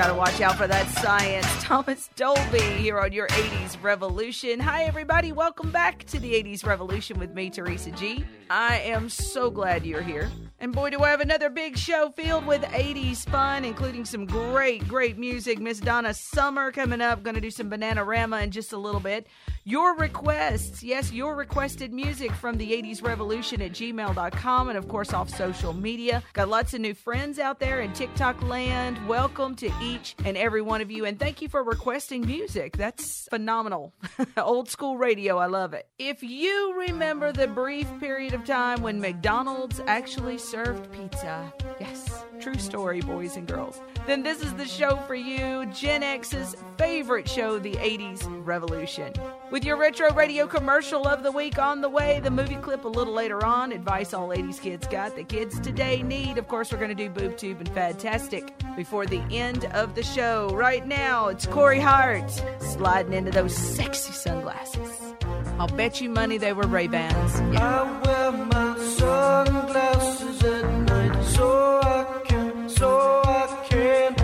Gotta watch out for that science. Thomas Dolby here on your 80s Revolution. Hi, everybody. Welcome back to the 80s Revolution with me, Teresa G. I am so glad you're here. And boy, do I have another big show filled with 80s fun, including some great, great music. Miss Donna Summer coming up. Gonna do some banana Bananarama in just a little bit. Your requests, yes, your requested music from the 80s Revolution at gmail.com and, of course, off social media. Got lots of new friends out there in TikTok land. Welcome to each and every one of you. And thank you for requesting music. That's phenomenal. Old school radio. I love it. If you remember the brief period of time when McDonald's actually served pizza, yes, true story, boys and girls, then this is the show for you. Gen X's favorite show, the 80s Revolution. With your retro radio commercial of the week on the way, the movie clip a little later on, advice all 80s kids got that kids today need. Of course, we're going to do Boob Tube and Fantastic before the end of the show. Right now, it's Corey Hart sliding into those sexy sunglasses. I'll bet you money they were Ray Bans. I wear my sunglasses at night so I can, so I can.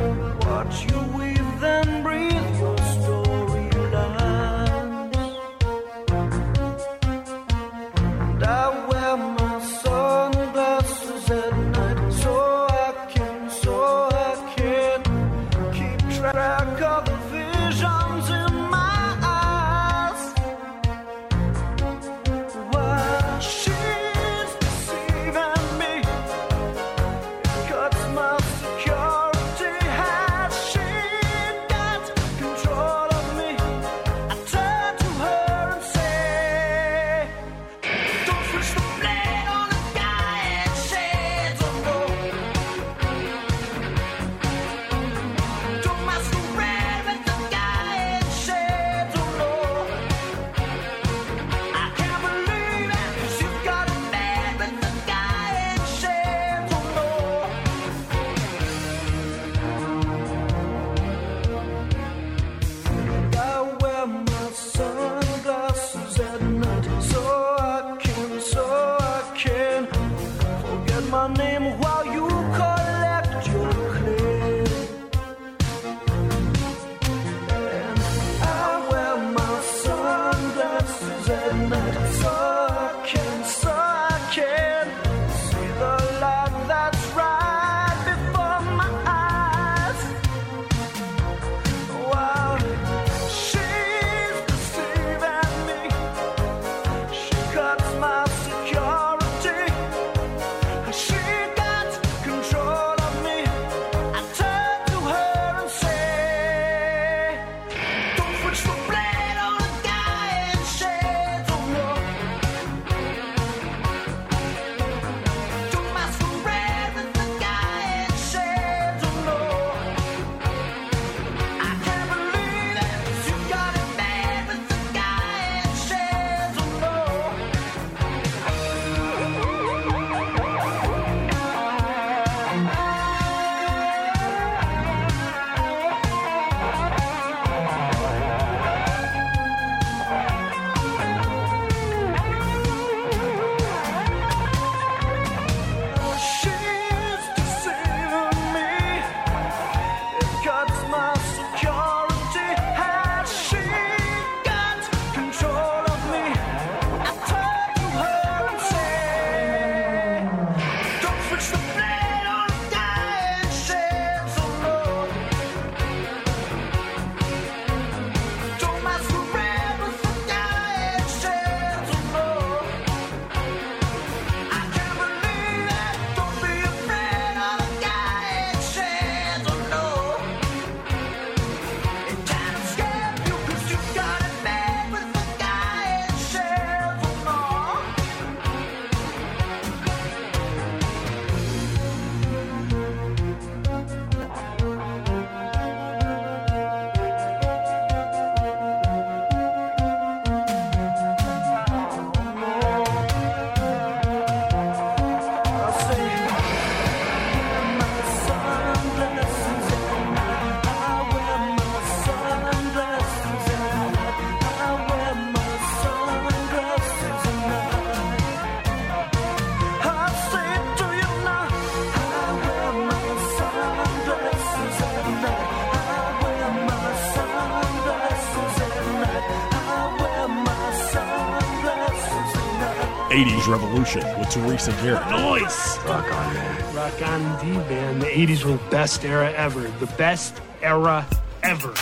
80s Revolution with Teresa Garrett. Nice! Rock on, man. Rock on indeed, man. The 80s were the best era ever. The best era ever.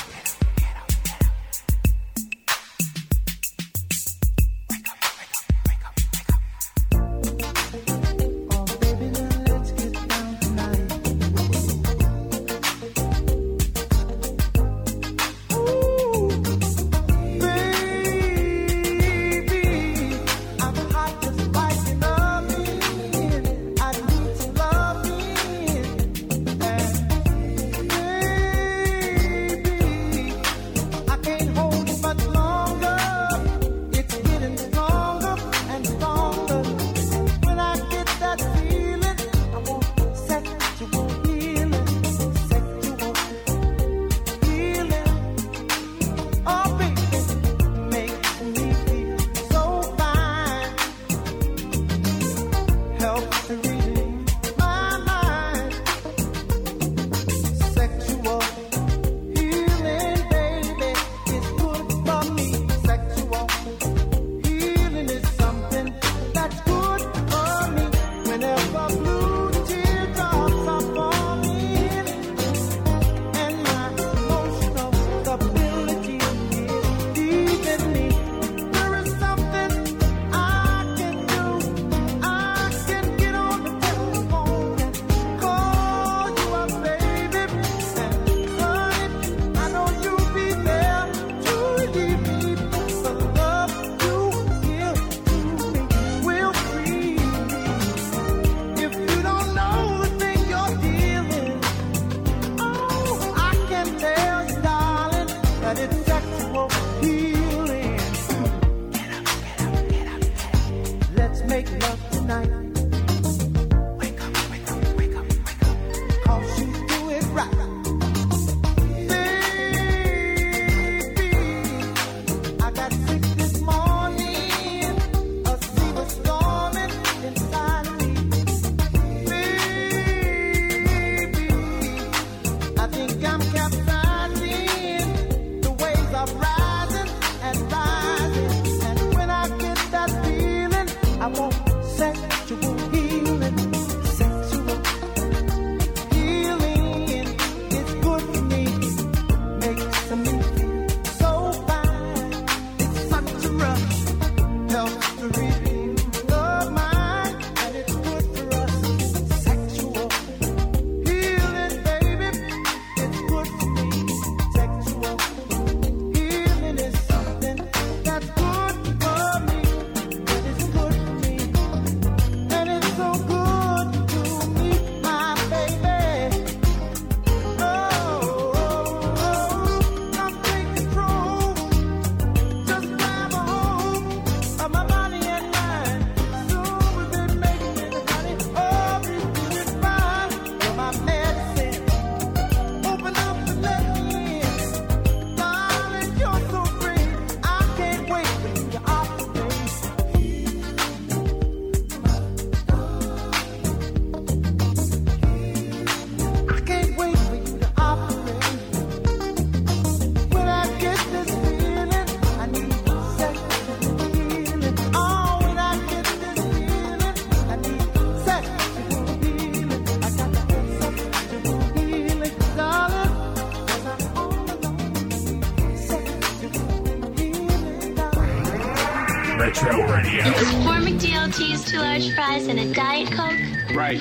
Retro Radio. Four McDLTs, two large fries, and a Diet Coke. Right.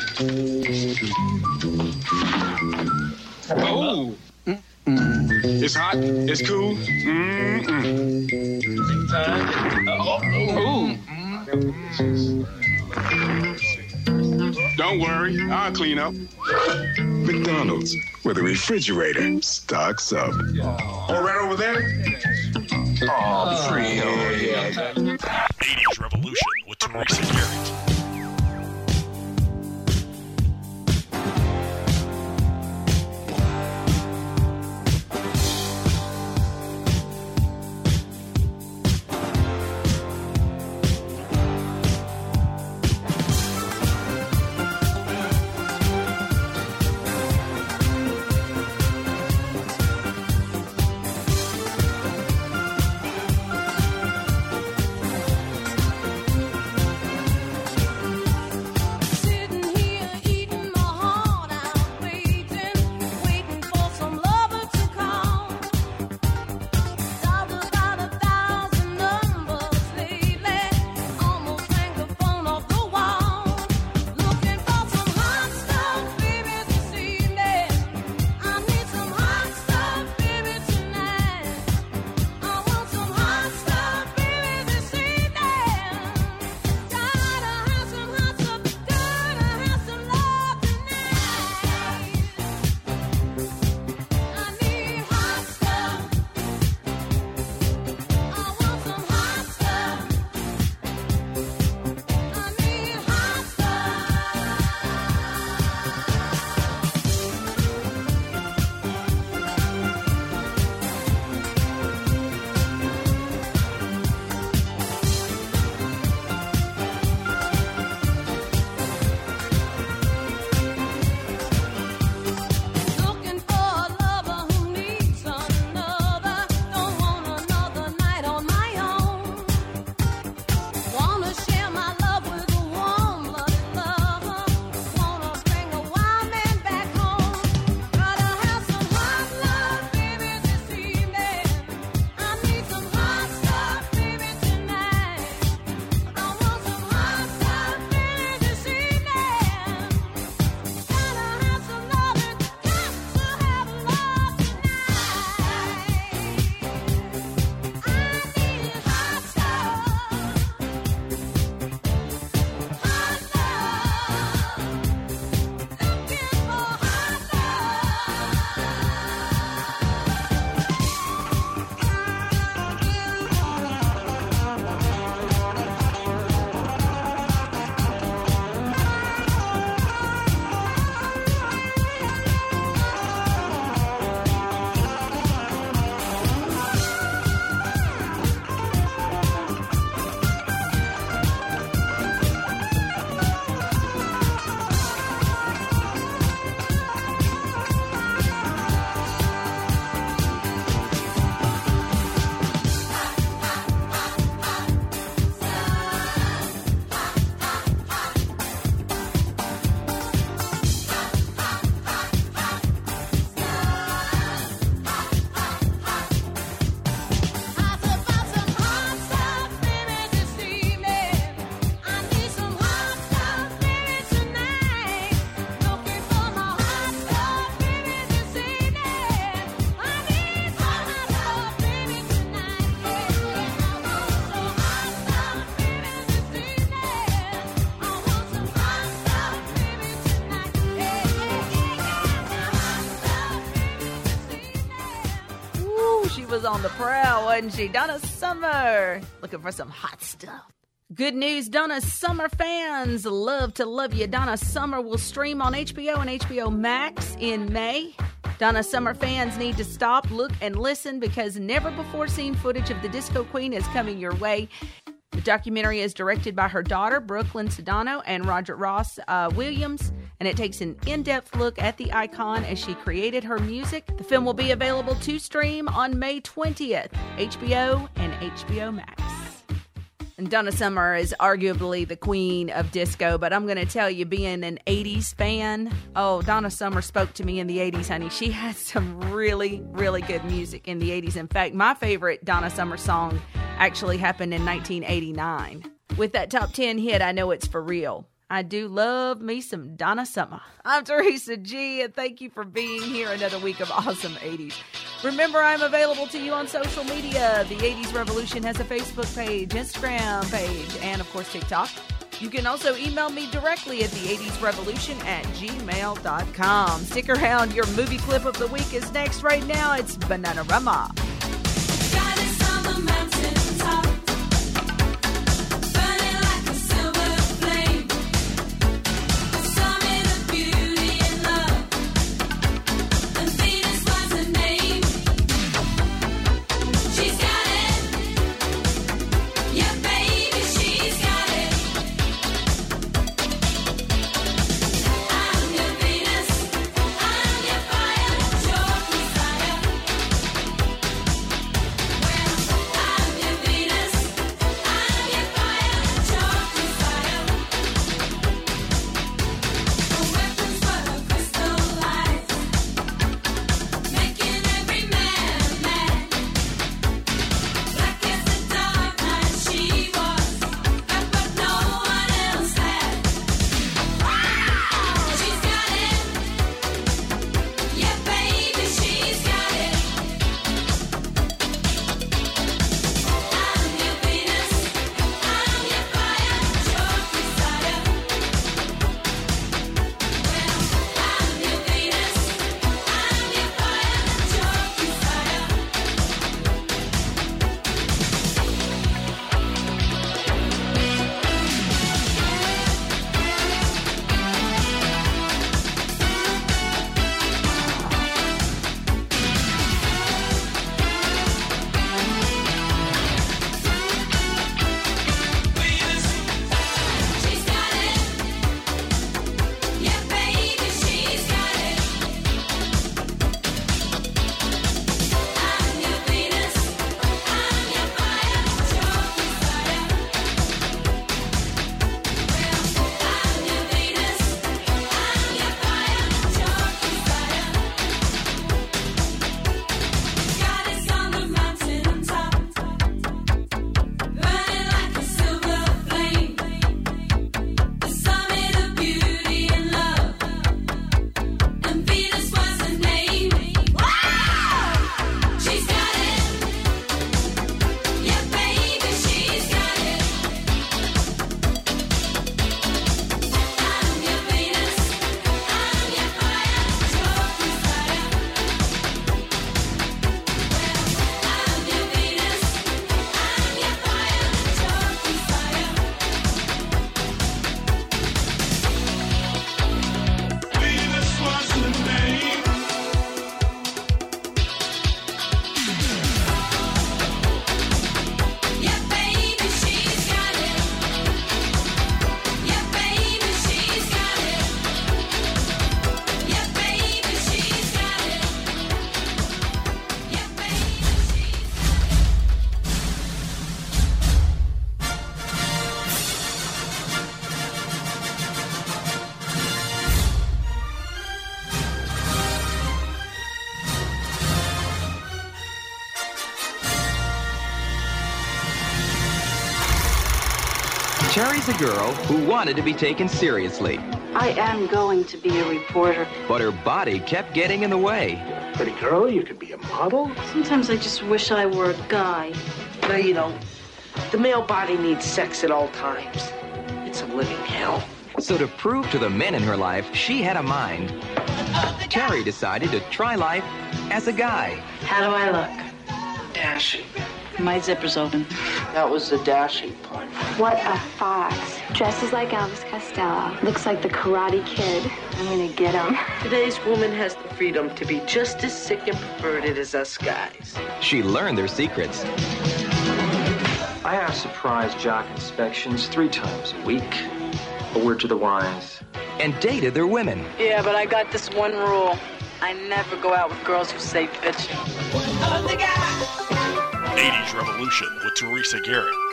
Oh. It's hot. It's cool. Mm-mm. Ooh. Don't worry, I'll clean up. McDonald's, where the refrigerator stocks up. All right over there? Oh, free. Oh, yeah. 80s Revolution with Teresa Garrett. On the prowl, wasn't she? Donna Summer looking for some hot stuff. Good news, Donna Summer fans love to love you. Donna Summer will stream on HBO and HBO Max in May. Donna Summer fans need to stop, look, and listen because never before seen footage of the Disco Queen is coming your way. The documentary is directed by her daughter, Brooklyn Sudano, and Roger Ross uh, Williams, and it takes an in depth look at the icon as she created her music. The film will be available to stream on May 20th, HBO and HBO Max. And Donna Summer is arguably the queen of disco, but I'm going to tell you, being an 80s fan, oh, Donna Summer spoke to me in the 80s, honey. She had some really, really good music in the 80s. In fact, my favorite Donna Summer song actually happened in 1989. With that top 10 hit, I know it's for real. I do love me some Donna Summer. I'm Teresa G, and thank you for being here another week of awesome 80s. Remember, I'm available to you on social media. The 80s Revolution has a Facebook page, Instagram page, and of course, TikTok. You can also email me directly at the 80s Revolution at gmail.com. Stick around, your movie clip of the week is next right now. It's Banana Bananarama. Terry's a girl who wanted to be taken seriously, I am going to be a reporter. but her body kept getting in the way. Pretty girl, you could be a model. Sometimes I just wish I were a guy. No, you don't. The male body needs sex at all times. It's a living hell. So to prove to the men in her life she had a mind, Terry decided to try life as a guy. How do I look? dashing. My zipper's open. That was the dashing part. What a fox. Dresses like Elvis Costello. Looks like the Karate Kid. I'm gonna get him. Today's woman has the freedom to be just as sick and perverted as us guys. She learned their secrets. I have surprise jock inspections three times a week. A word to the wise. And dated their women. Yeah, but I got this one rule. I never go out with girls who say bitch. 80s Revolution with Teresa Garrett.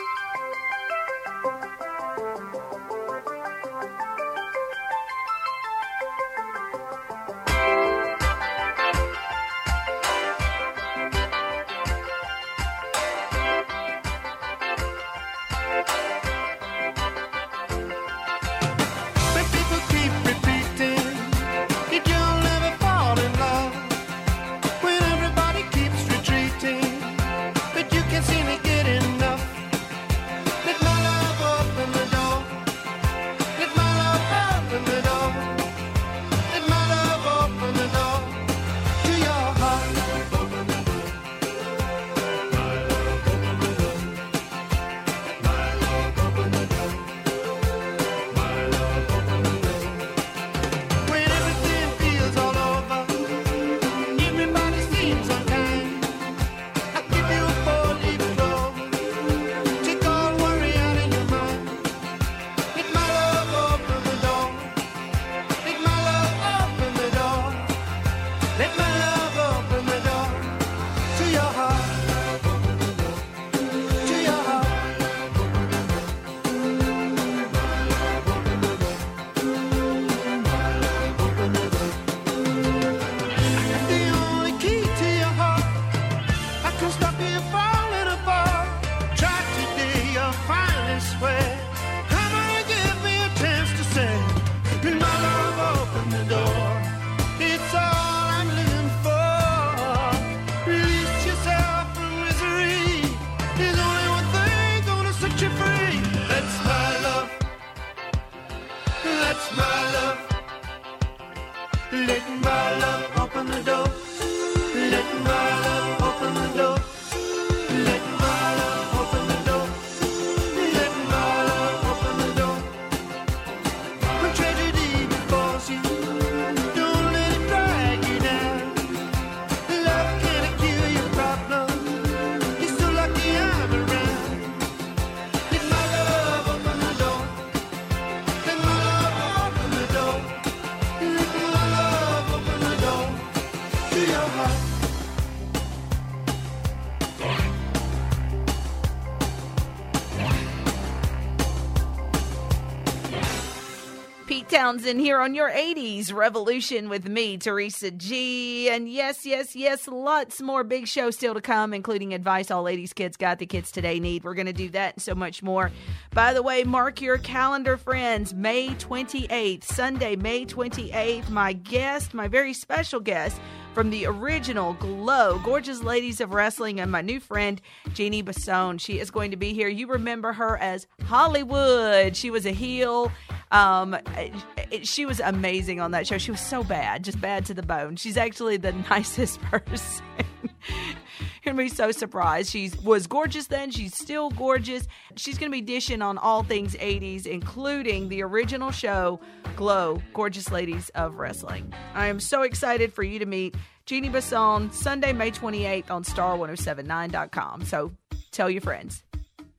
Townsend here on your 80s Revolution with me, Teresa G. And yes, yes, yes, lots more big shows still to come, including advice all ladies kids got the kids today need. We're going to do that and so much more. By the way, mark your calendar, friends. May 28th, Sunday, May 28th, my guest, my very special guest from the original Glow, Gorgeous Ladies of Wrestling, and my new friend, Jeannie Basone. She is going to be here. You remember her as Hollywood. She was a heel. Um, it- she was amazing on that show. She was so bad, just bad to the bone. She's actually the nicest person. You're gonna be so surprised. She was gorgeous then. She's still gorgeous. She's gonna be dishing on all things 80s, including the original show, Glow, Gorgeous Ladies of Wrestling. I am so excited for you to meet Jeannie Basone Sunday, May 28th on star1079.com. So tell your friends.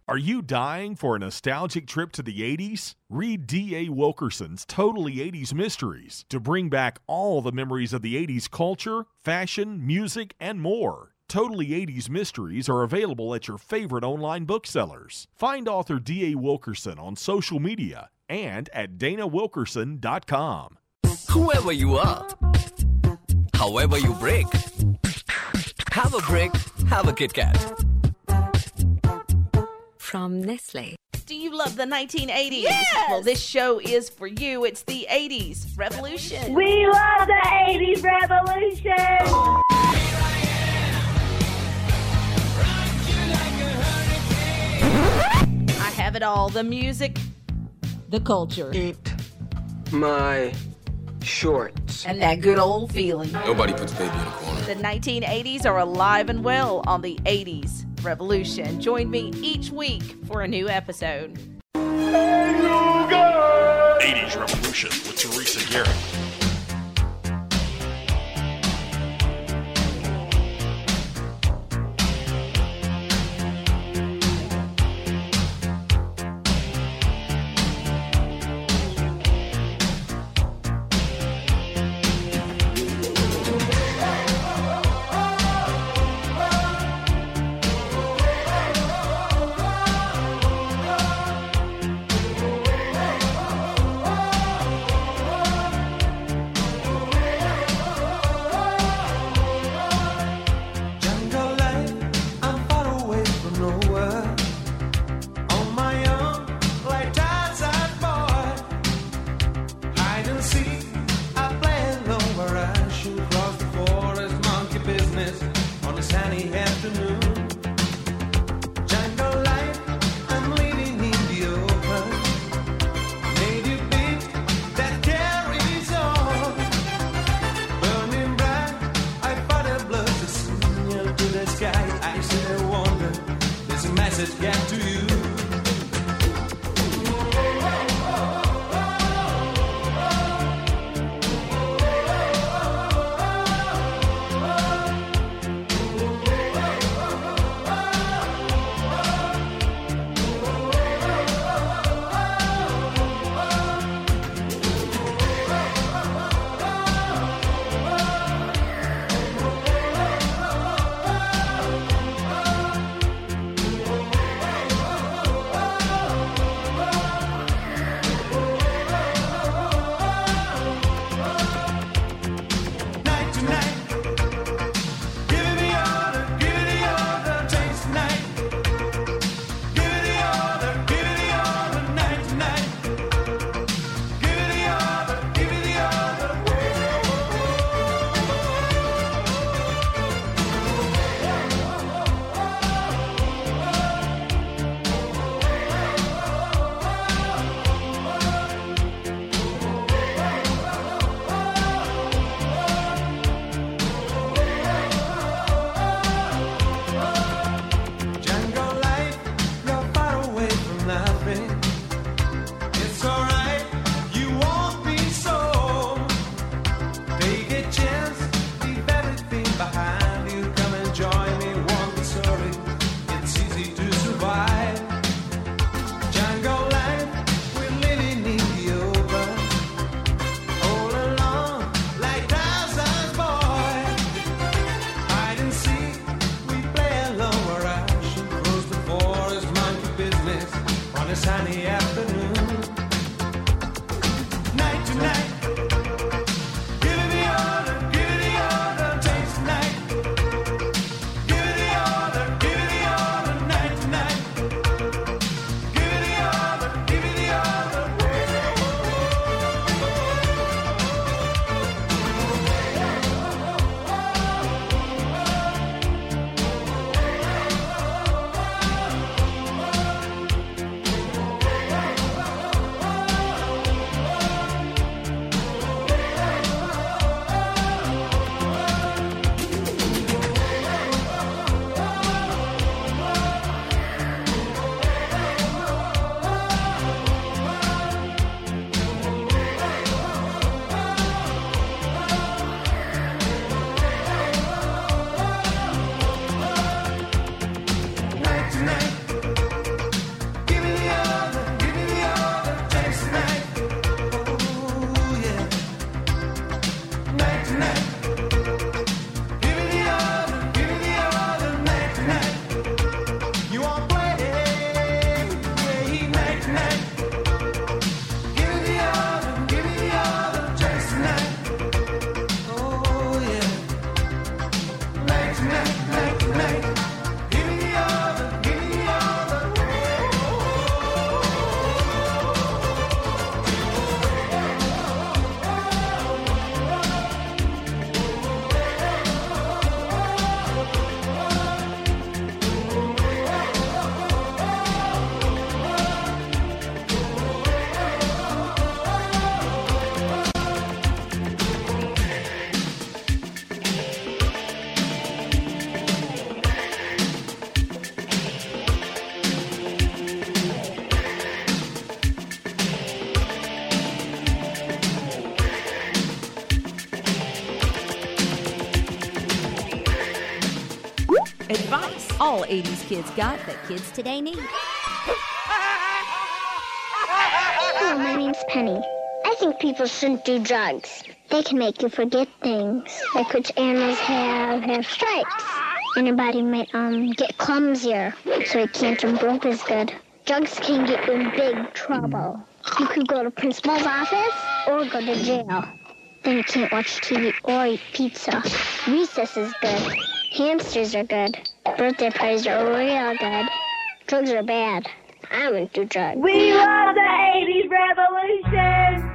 Are you dying for a nostalgic trip to the 80s? Read D.A. Wilkerson's Totally 80s Mysteries to bring back all the memories of the 80s culture, fashion, music, and more. Totally 80s Mysteries are available at your favorite online booksellers. Find author D.A. Wilkerson on social media and at danawilkerson.com. Whoever you are, however you break, have a break, have a Kit Kat. From Nestle. Do you love the 1980s? Yes! Well, this show is for you. It's the 80s Revolution. We love the 80s revolution. I have it all the music, the culture. Eat my shorts. And that good old feeling. Nobody puts baby in a corner. The 1980s are alive and well on the 80s Revolution. Join me each week for a new episode. 80s Revolution with Teresa Garrett. All 80s kids got that kids today need. Hello, my name's Penny. I think people shouldn't do drugs. They can make you forget things, like which animals have have stripes. And your body might um get clumsier, so it can't jump as good. Drugs can get you in big trouble. You could go to principal's office or go to jail. Then you can't watch TV or eat pizza. Recess is good. Hamsters are good. Birthday parties are real good. Drugs are bad. I wouldn't do drugs. We love the 80s revolution.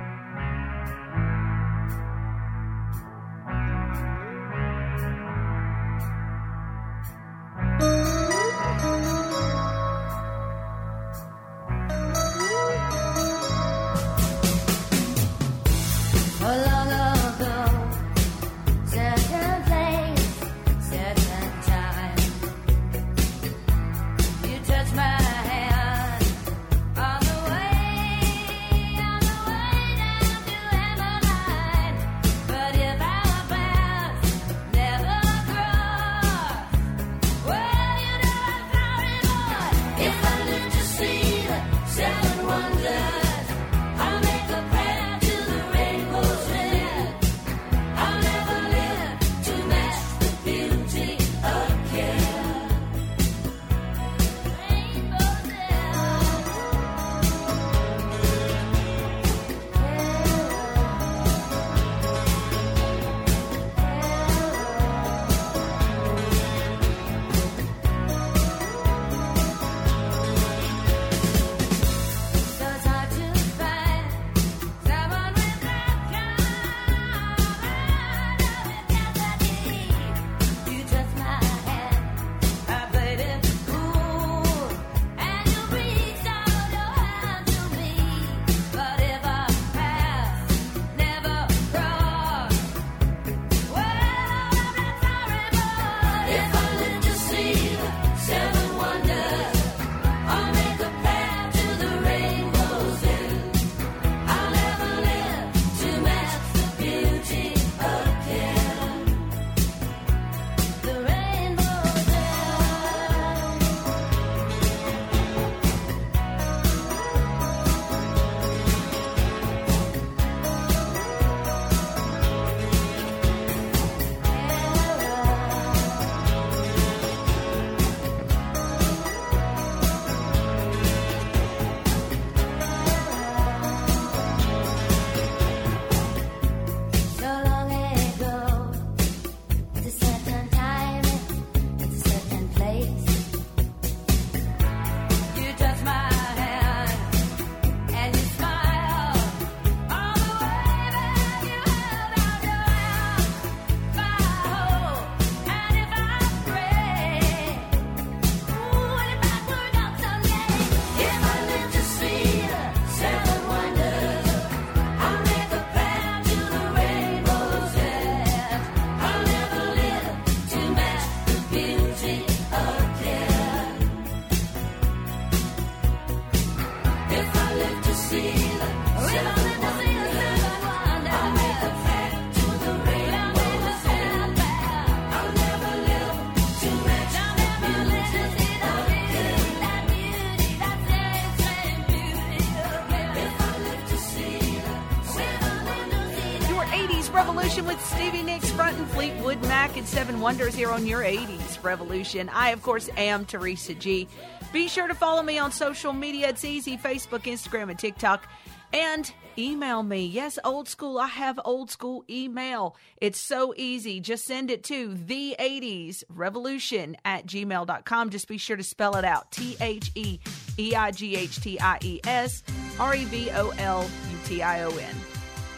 Seven Wonders here on your 80s Revolution. I, of course, am Teresa G. Be sure to follow me on social media. It's easy Facebook, Instagram, and TikTok. And email me. Yes, old school. I have old school email. It's so easy. Just send it to the 80s revolution at gmail.com. Just be sure to spell it out T H E E I G H T I E S R E V O L U T I O N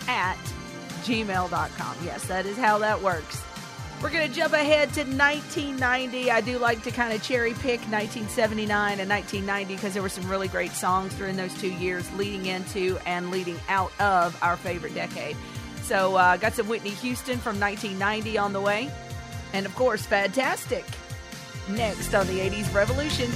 at gmail.com. Yes, that is how that works. We're going to jump ahead to 1990. I do like to kind of cherry pick 1979 and 1990 because there were some really great songs during those two years leading into and leading out of our favorite decade. So, uh, got some Whitney Houston from 1990 on the way. And of course, Fantastic. Next on the 80s Revolution.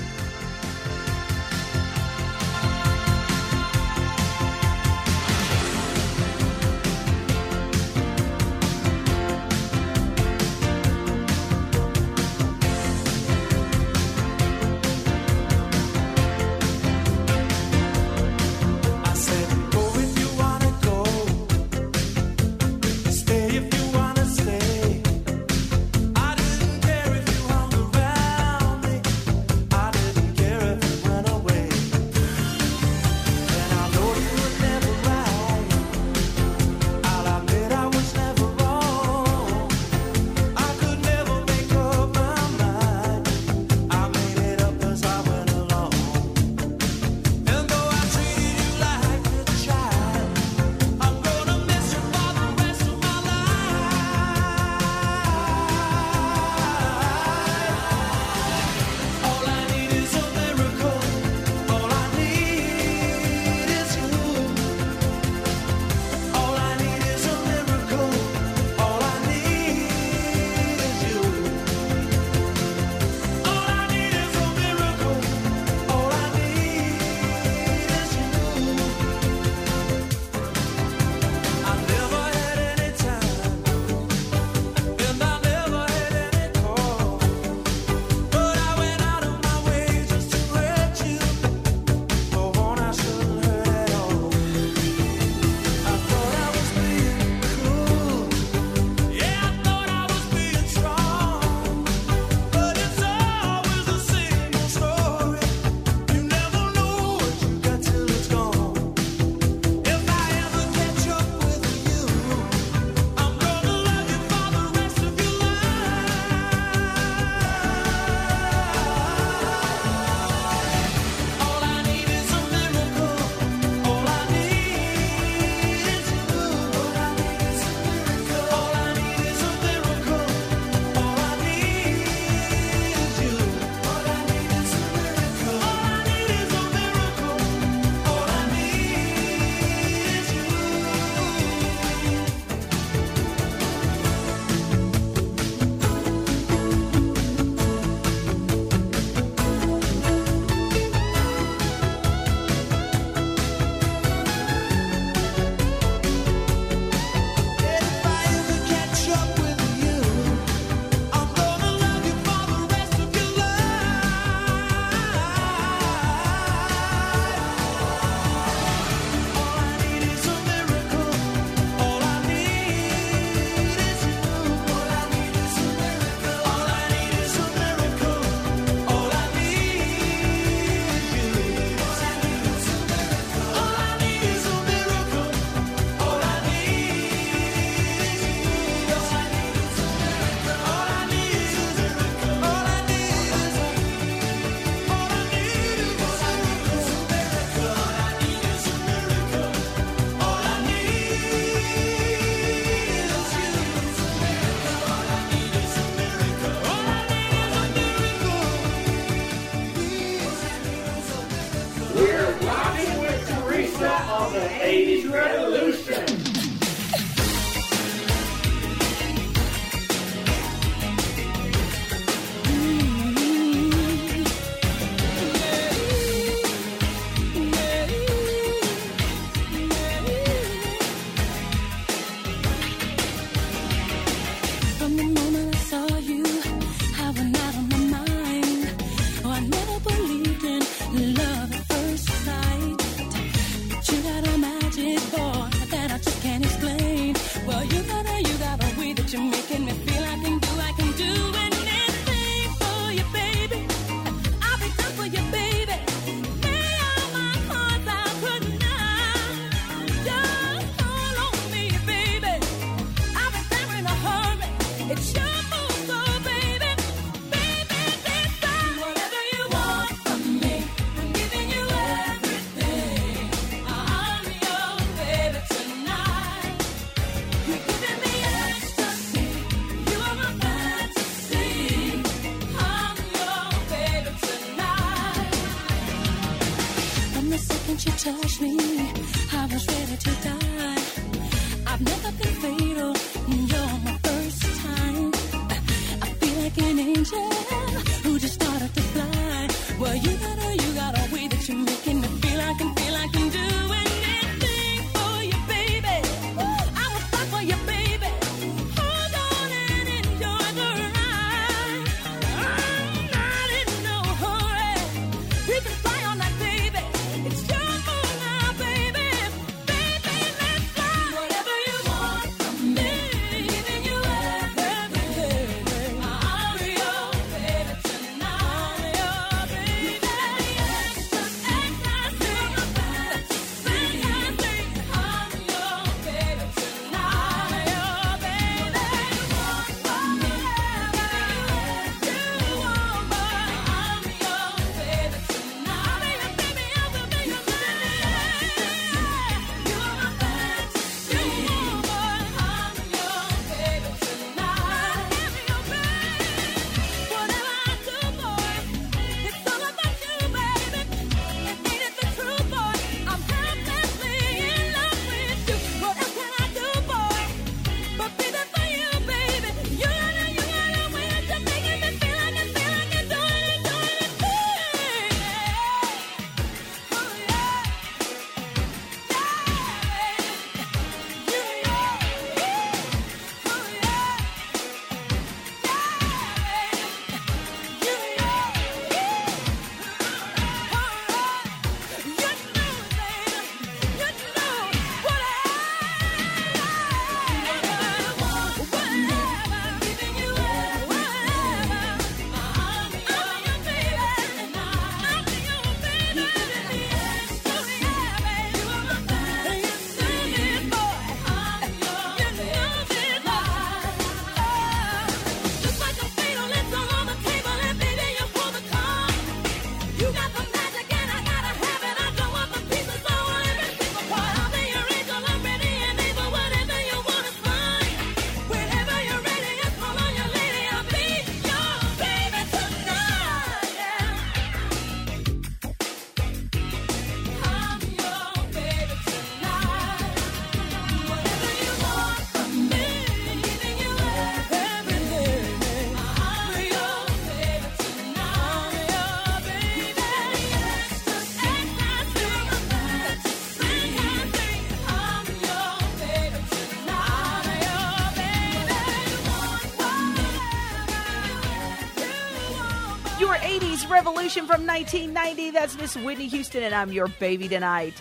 Revolution from 1990. That's Miss Whitney Houston, and I'm your baby tonight.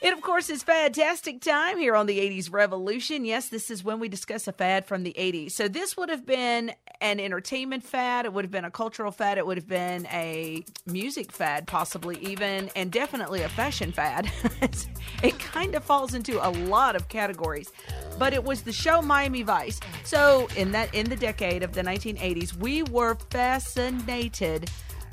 It, of course, is fantastic time here on the 80s Revolution. Yes, this is when we discuss a fad from the 80s. So, this would have been an entertainment fad, it would have been a cultural fad, it would have been a music fad, possibly even, and definitely a fashion fad. it kind of falls into a lot of categories. But it was the show Miami Vice. So, in that in the decade of the 1980s, we were fascinated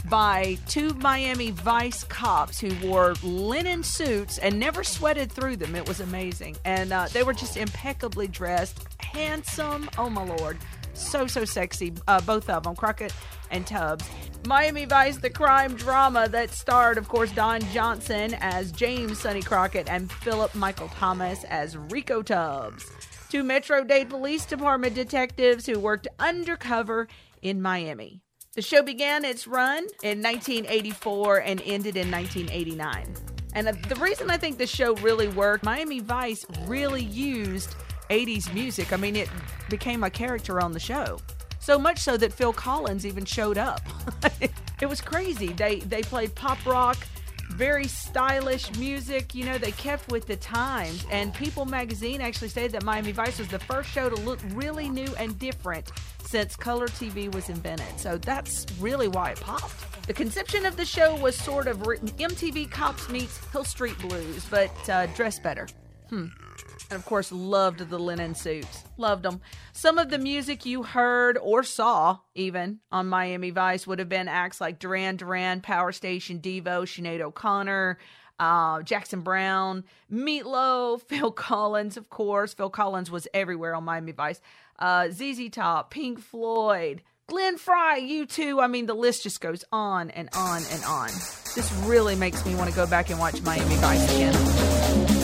by two Miami Vice cops who wore linen suits and never sweated through them. It was amazing. And uh, they were just impeccably dressed, handsome. Oh, my Lord. So, so sexy. Uh, both of them, Crockett and Tubbs. Miami Vice, the crime drama that starred, of course, Don Johnson as James Sonny Crockett and Philip Michael Thomas as Rico Tubbs. Two Metro Dade Police Department detectives who worked undercover in Miami. The show began its run in 1984 and ended in 1989. And the reason I think the show really worked, Miami Vice really used 80s music. I mean, it became a character on the show. So much so that Phil Collins even showed up. it was crazy. They they played pop rock, very stylish music. You know, they kept with the times. And People magazine actually stated that Miami Vice was the first show to look really new and different since color TV was invented. So that's really why it popped. The conception of the show was sort of MTV Cops meets Hill Street Blues, but uh, dressed better. Hmm. And of course, loved the linen suits. Loved them. Some of the music you heard or saw, even on Miami Vice, would have been acts like Duran Duran, Power Station, Devo, Sinead O'Connor, uh, Jackson Browne, Meatloaf, Phil Collins, of course. Phil Collins was everywhere on Miami Vice. Uh, ZZ Top, Pink Floyd, Glenn Frey, you too. I mean, the list just goes on and on and on. This really makes me want to go back and watch Miami Vice again.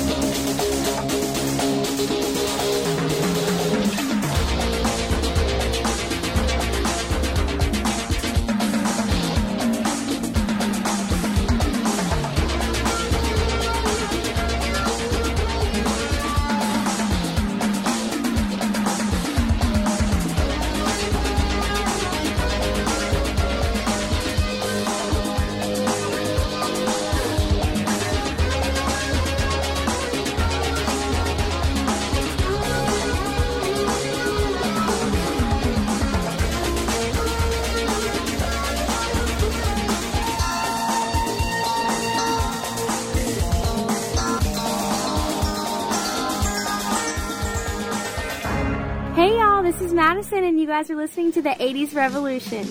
This is Madison, and you guys are listening to the 80s Revolution.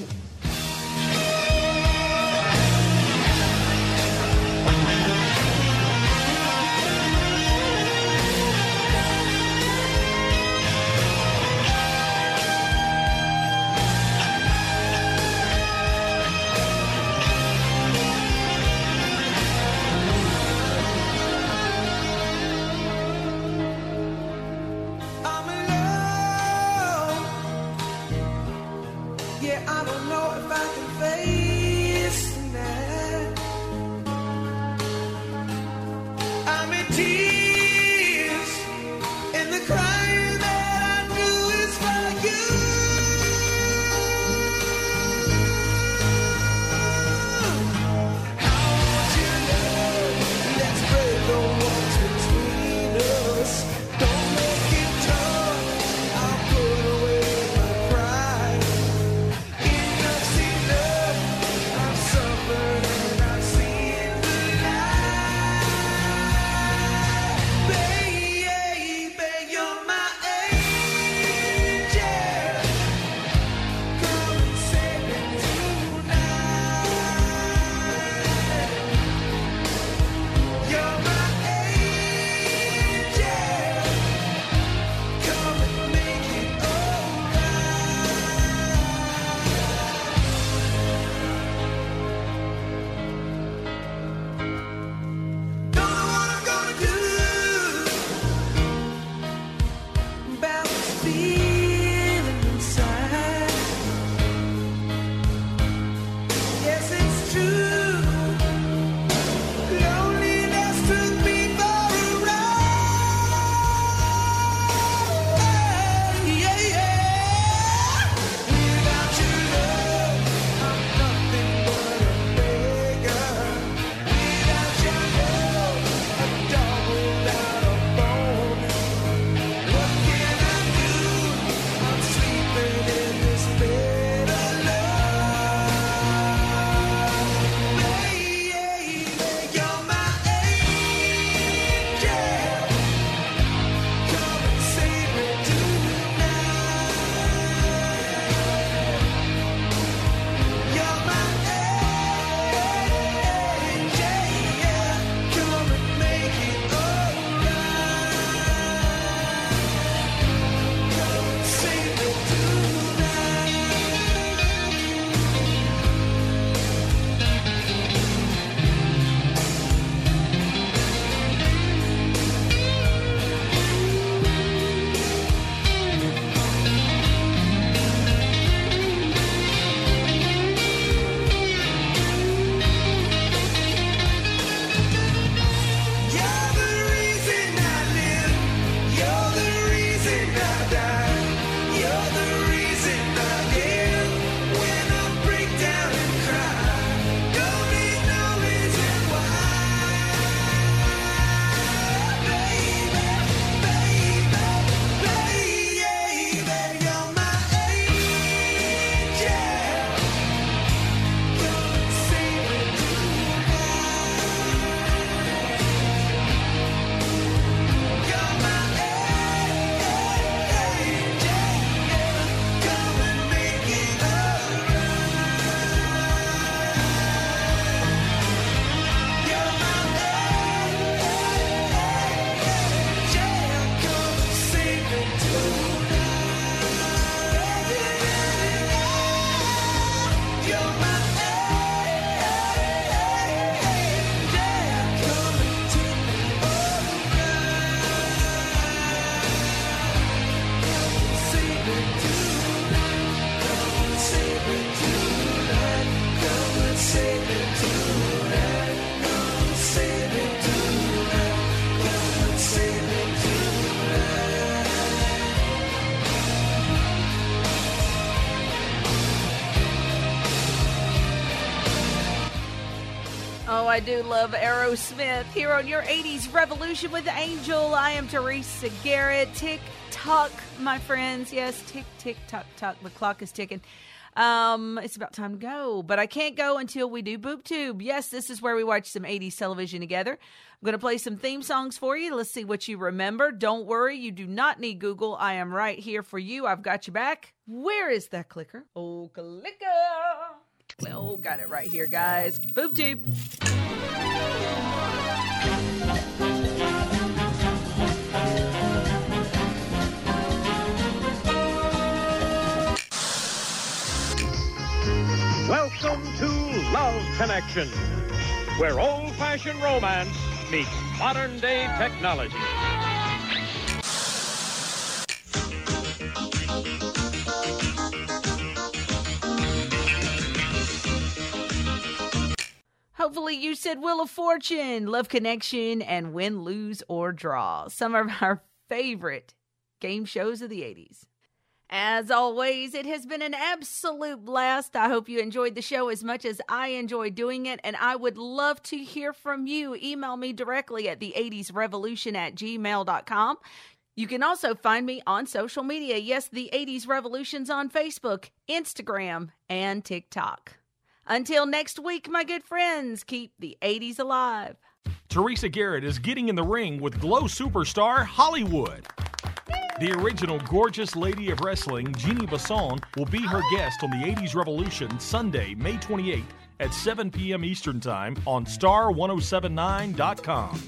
I do love Aerosmith here on your 80s Revolution with Angel. I am Teresa Garrett. Tick tock, my friends. Yes, tick, tick, tock, tock. The clock is ticking. Um, it's about time to go, but I can't go until we do Boop Tube. Yes, this is where we watch some 80s television together. I'm going to play some theme songs for you. Let's see what you remember. Don't worry, you do not need Google. I am right here for you. I've got your back. Where is that clicker? Oh, clicker. Well, got it right here, guys. Boop Tube. Welcome to Love Connection, where old fashioned romance meets modern day technology. Hopefully, you said Wheel of Fortune, Love Connection, and Win, Lose, or Draw. Some of our favorite game shows of the 80s. As always, it has been an absolute blast. I hope you enjoyed the show as much as I enjoy doing it, and I would love to hear from you. Email me directly at the 80s revolution at gmail.com. You can also find me on social media. Yes, the 80s Revolutions on Facebook, Instagram, and TikTok. Until next week, my good friends, keep the 80s alive. Teresa Garrett is getting in the ring with Glow superstar Hollywood. The original gorgeous lady of wrestling, Jeannie Basone, will be her guest on the 80s Revolution Sunday, May 28th at 7 p.m. Eastern Time on star1079.com.